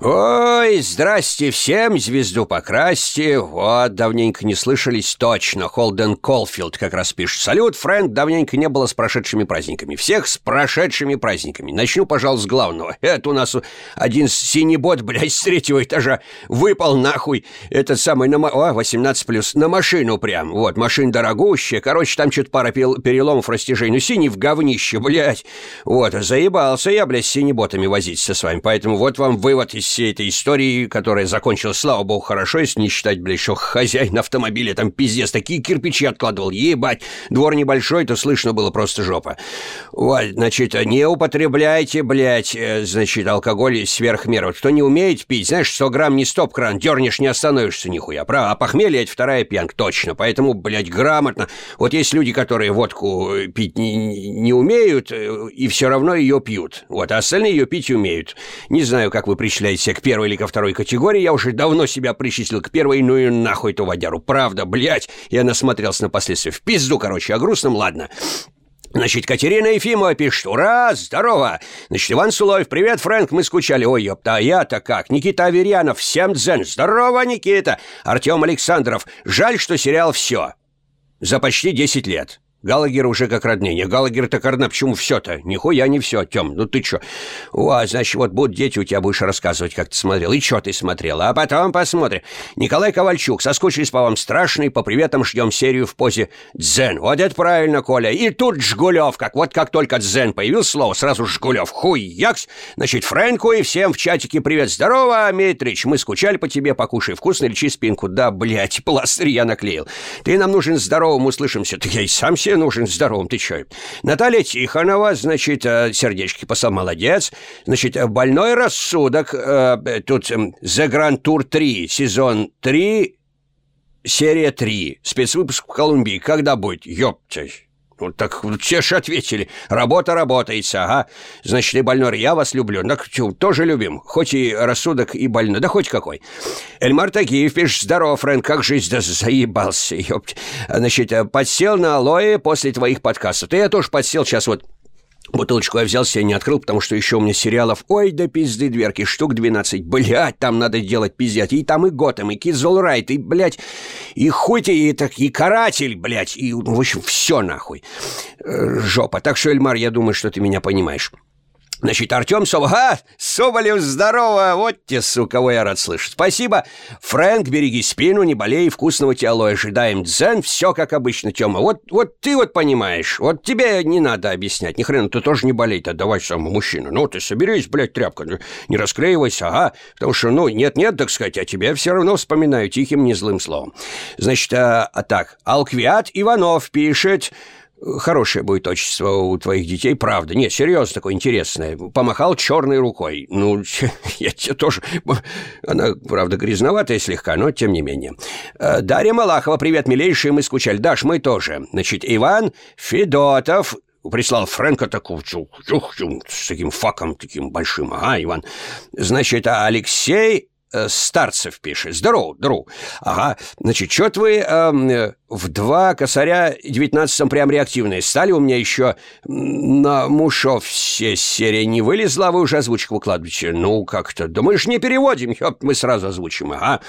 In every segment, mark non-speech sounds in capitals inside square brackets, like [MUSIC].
Whoa! Ой, здрасте всем, звезду покрасьте. Вот, давненько не слышались точно. Холден Колфилд как раз пишет. Салют, Фрэнк, давненько не было с прошедшими праздниками. Всех с прошедшими праздниками. Начну, пожалуй, с главного. Это у нас один синий бот, [LAUGHS] блядь, с третьего этажа выпал нахуй. Этот самый, на, о, 18 плюс, на машину прям. Вот, машина дорогущая. Короче, там что-то пара переломов, растяжений. Ну, синий в говнище, блядь. Вот, заебался я, блядь, с синеботами возиться с вами. Поэтому вот вам вывод из всей этой истории, которая закончилась, слава богу, хорошо, если не считать, блядь, что хозяин автомобиля там пиздец, такие кирпичи откладывал, ебать, двор небольшой, то слышно было просто жопа. Вот, значит, не употребляйте, блядь, э, значит, алкоголь сверх меры. Вот кто не умеет пить, знаешь, 100 грамм не стоп-кран, дернешь, не остановишься нихуя, правда? А похмелье — это вторая пьянка, точно, поэтому, блядь, грамотно. Вот есть люди, которые водку э, пить не, не умеют э, и все равно ее пьют, вот, а остальные ее пить умеют. Не знаю, как вы причисляете относишься к первой или ко второй категории, я уже давно себя причислил к первой, ну и нахуй эту водяру. Правда, блядь, я насмотрелся на последствия. В пизду, короче, о грустном, ладно. Значит, Катерина Ефимова пишет «Ура! Здорово!» Значит, Иван Сулоев «Привет, Фрэнк, мы скучали». Ой, ёпта, а я-то как? Никита Аверьянов «Всем дзен!» «Здорово, Никита!» Артем Александров «Жаль, что сериал все». За почти 10 лет. Галагер уже как роднее. Галагер-то Карна, почему все-то? Нихуя не все, Тем, ну ты чё? О, значит, вот будут дети, у тебя будешь рассказывать, как ты смотрел. И чё ты смотрел? А потом посмотрим. Николай Ковальчук, соскучились по вам страшный, по приветам ждем серию в позе дзен. Вот это правильно, Коля. И тут Жгулев, как вот как только дзен появился слово, сразу Жгулев. Хуй, якс. Значит, Фрэнку и всем в чатике привет. Здорово, Митрич, мы скучали по тебе, покушай вкусно, лечи спинку. Да, блядь, [LAUGHS] пластырь я наклеил. Ты нам нужен здоровым, услышимся. Ты я и сам себе тебе нужен здоровым, ты чё? Наталья Тихонова, значит, э, сердечки посол, молодец. Значит, э, больной рассудок, э, тут Grand Tour 3, сезон 3, серия 3, спецвыпуск в Колумбии. Когда будет? Ёптать. Ну, так все же ответили. Работа работается, ага. Значит, и больной, я вас люблю. Так, тоже любим. Хоть и рассудок, и больной. Да хоть какой. Эльмар Тагиев пишет, здорово, Фрэнк, как жизнь? Да заебался, ёпть. Значит, подсел на алоэ после твоих подкастов. Да я тоже подсел сейчас вот Бутылочку я взял себе, не открыл, потому что еще у меня сериалов «Ой, да пизды дверки», штук 12. Блядь, там надо делать пиздец. И там и Готэм, и Кизл Райт, и, блядь, и хуй ты, и, так, и Каратель, блядь, и, в общем, все нахуй. Э, жопа. Так что, Эльмар, я думаю, что ты меня понимаешь. Значит, Артем Соболев... А, Соболев, здорово! Вот те, сука, я рад слышать. Спасибо. Фрэнк, береги спину, не болей, вкусного тела ожидаем. Дзен, все как обычно, Тёма. Вот, вот ты вот понимаешь. Вот тебе не надо объяснять. Ни хрена, ты тоже не болей-то, давай сам мужчина. Ну, ты соберись, блядь, тряпка. Не расклеивайся, ага. Потому что, ну, нет-нет, так сказать, а тебя все равно вспоминаю тихим, не злым словом. Значит, а, а так, Алквиат Иванов пишет... Хорошее будет отчество у твоих детей, правда. Нет, серьезно, такое интересное. Помахал черной рукой. Ну, [LAUGHS] я тебе тоже... Она, правда, грязноватая слегка, но тем не менее. Э, Дарья Малахова, привет, милейшие, мы скучали. Даш, мы тоже. Значит, Иван Федотов, прислал Фрэнка такого с таким факом таким большим. Ага, Иван. Значит, а Алексей Старцев пишет. Здорово, здорово. Ага, значит, что-то вы э, в два косаря девятнадцатом прям реактивные стали. У меня еще на Мушов все серии не вылезла, вы уже озвучку выкладываете. Ну, как-то. Да мы же не переводим, ёп, мы сразу озвучим, ага.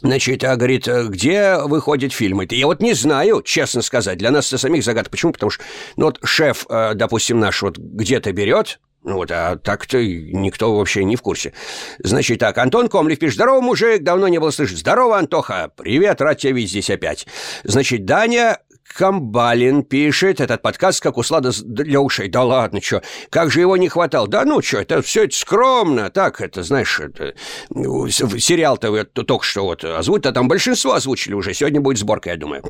Значит, а говорит, где выходят фильмы? Я вот не знаю, честно сказать. Для нас это самих загадка. Почему? Потому что, ну вот шеф, э, допустим, наш вот где-то берет, вот, а так-то никто вообще не в курсе. Значит так, Антон Комлев пишет. Здорово, мужик, давно не было слышать. Здорово, Антоха. Привет, рад тебя видеть здесь опять. Значит, Даня Камбалин пишет этот подкаст, как услада для ушей. Да ладно, что? Как же его не хватало? Да ну что, это все это скромно. Так, это, знаешь, это, сериал-то только что вот озвучили, а там большинство озвучили уже. Сегодня будет сборка, я думаю.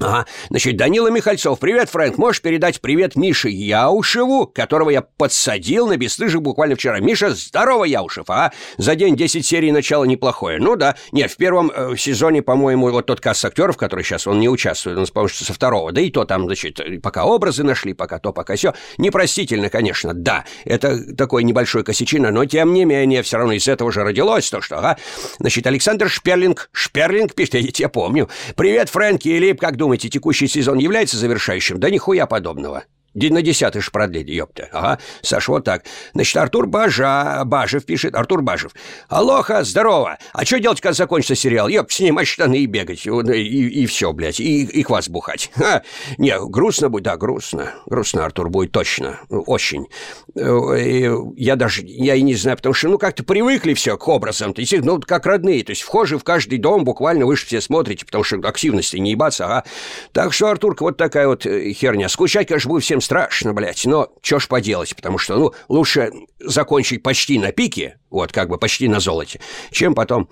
Ага, значит, Данила Михальцов. Привет, Фрэнк. Можешь передать привет Мише Яушеву, которого я подсадил на бесстыжих буквально вчера. Миша, здорово, Яушев, а? За день 10 серий начало неплохое. Ну да. Нет, в первом э, сезоне, по-моему, вот тот каст актеров, который сейчас, он не участвует, он, по-моему, со второго. Да и то там, значит, пока образы нашли, пока то, пока все. Непростительно, конечно, да. Это такой небольшой косячина, но тем не менее, все равно из этого же родилось то, что, ага. Значит, Александр Шперлинг, Шперлинг пишет, я тебя помню. Привет, Фрэнк и Лип, как думаете, текущий сезон является завершающим? Да нихуя подобного. На десятый ж продлили, ёпта. Ага, Саш, вот так. Значит, Артур Бажа, Бажев пишет, Артур Бажев. Алоха, здорово. А что делать, когда закончится сериал? Ёп, снимать штаны и бегать. И, и, и все, блядь. И, и квас бухать. Ха. Не, грустно будет, да, грустно. Грустно, Артур, будет точно. Очень. И я даже, я и не знаю, потому что, ну, как-то привыкли все к образам. То есть, ну, как родные. То есть, вхожи в каждый дом, буквально вы же все смотрите, потому что активности не ебаться, ага. Так что, Артурка, вот такая вот э, херня. Скучать, конечно, будет всем страшно, блядь, но чё ж поделать, потому что, ну, лучше закончить почти на пике, вот, как бы почти на золоте, чем потом...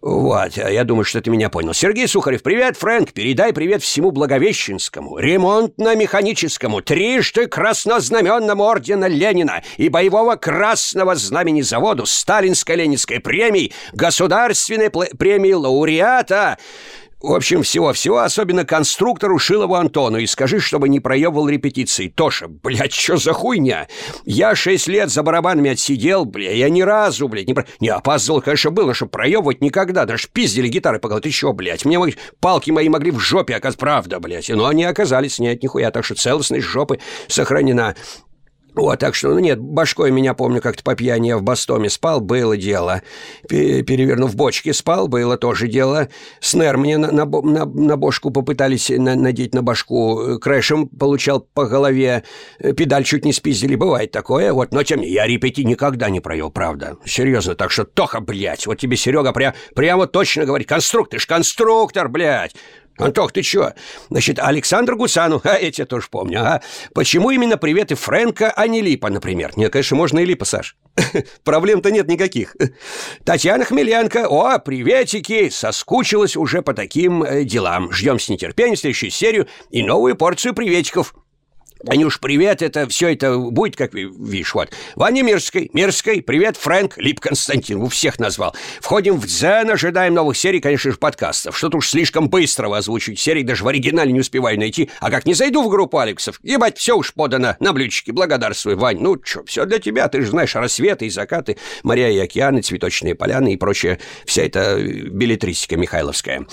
Вот, я думаю, что ты меня понял. Сергей Сухарев, привет, Фрэнк, передай привет всему Благовещенскому, ремонтно-механическому, трижды краснознаменному ордена Ленина и боевого красного знамени заводу, сталинско-ленинской премии, государственной премии лауреата в общем, всего-всего, особенно конструктору Шилову Антону, и скажи, чтобы не проебывал репетиции. Тоша, блядь, что за хуйня? Я шесть лет за барабанами отсидел, бля, я ни разу, блядь, не, не опаздывал, конечно, было, что проебывать никогда, даже пиздили гитары по голове. Ты чё, блядь, мне палки мои могли в жопе оказаться, правда, блядь, но они оказались, нет, нихуя, так что целостность жопы сохранена. Вот, так что, ну нет, башкой меня, помню, как-то по пьяни я в Бастоме спал, было дело. Перевернув бочки, спал, было тоже дело. Снер мне на, на, на, на бошку попытались на, надеть на башку. Крэшем получал по голове. Педаль чуть не спиздили, бывает такое. Вот, но тем не я репети никогда не провел, правда. Серьезно, так что, Тоха, блядь, вот тебе Серега прям, прямо точно говорит, конструктор, ты ж конструктор, блядь. Антох, ты чё? Значит, Александр Гусану, [LAUGHS] а я тоже помню, ага. Почему именно приветы Фрэнка, а не Липа, например? Нет, конечно, можно и Липа, Саш. [LAUGHS] Проблем-то нет никаких. [LAUGHS] Татьяна Хмеленко, о, приветики, соскучилась уже по таким э, делам. Ждем с нетерпением следующую серию и новую порцию приветиков. Анюш, привет, это все это будет, как видишь, вот. Ваня Мирской, Мирской, привет, Фрэнк, Лип Константин, у всех назвал. Входим в дзен, ожидаем новых серий, конечно же, подкастов. Что-то уж слишком быстро озвучить серии, даже в оригинале не успеваю найти. А как не зайду в группу Алексов, ебать, все уж подано на блюдечке, благодарствуй, Вань. Ну, что, все для тебя, ты же знаешь, рассветы и закаты, моря и океаны, цветочные поляны и прочее, вся эта билетристика Михайловская.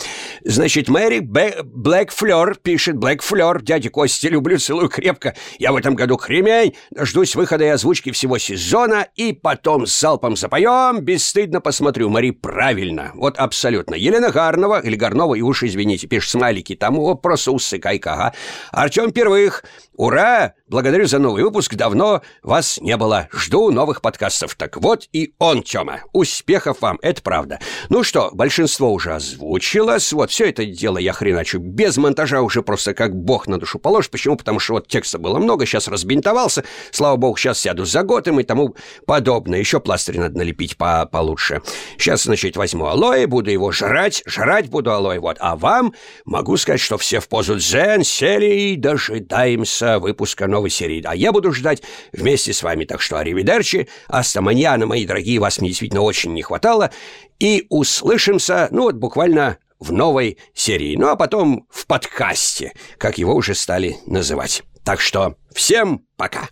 Значит, Мэри Блэк Флёр пишет, Блэк Флёр, дядя Костя, люблю, целую крепко крепко. Я в этом году кремень, дождусь выхода и озвучки всего сезона, и потом с залпом запоем, бесстыдно посмотрю. Мари, правильно, вот абсолютно. Елена Гарнова, или Гарнова, и уж извините, пишет смайлики, там просто усыкайка, ага. Артем Первых, ура, благодарю за новый выпуск, давно вас не было. Жду новых подкастов. Так вот и он, Тёма. Успехов вам, это правда. Ну что, большинство уже озвучилось, вот все это дело я хреначу без монтажа уже просто как бог на душу положит. Почему? Потому что вот текст текста было много, сейчас разбинтовался. Слава богу, сейчас сяду за готом и тому подобное. Еще пластырь надо налепить по получше. Сейчас, значит, возьму алоэ, буду его жрать, жрать буду алоэ, вот. А вам могу сказать, что все в позу дзен сели и дожидаемся выпуска новой серии. А я буду ждать вместе с вами. Так что аривидерчи, астаманьяна, мои дорогие, вас мне действительно очень не хватало. И услышимся, ну вот буквально в новой серии. Ну а потом в подкасте, как его уже стали называть. Так что всем пока!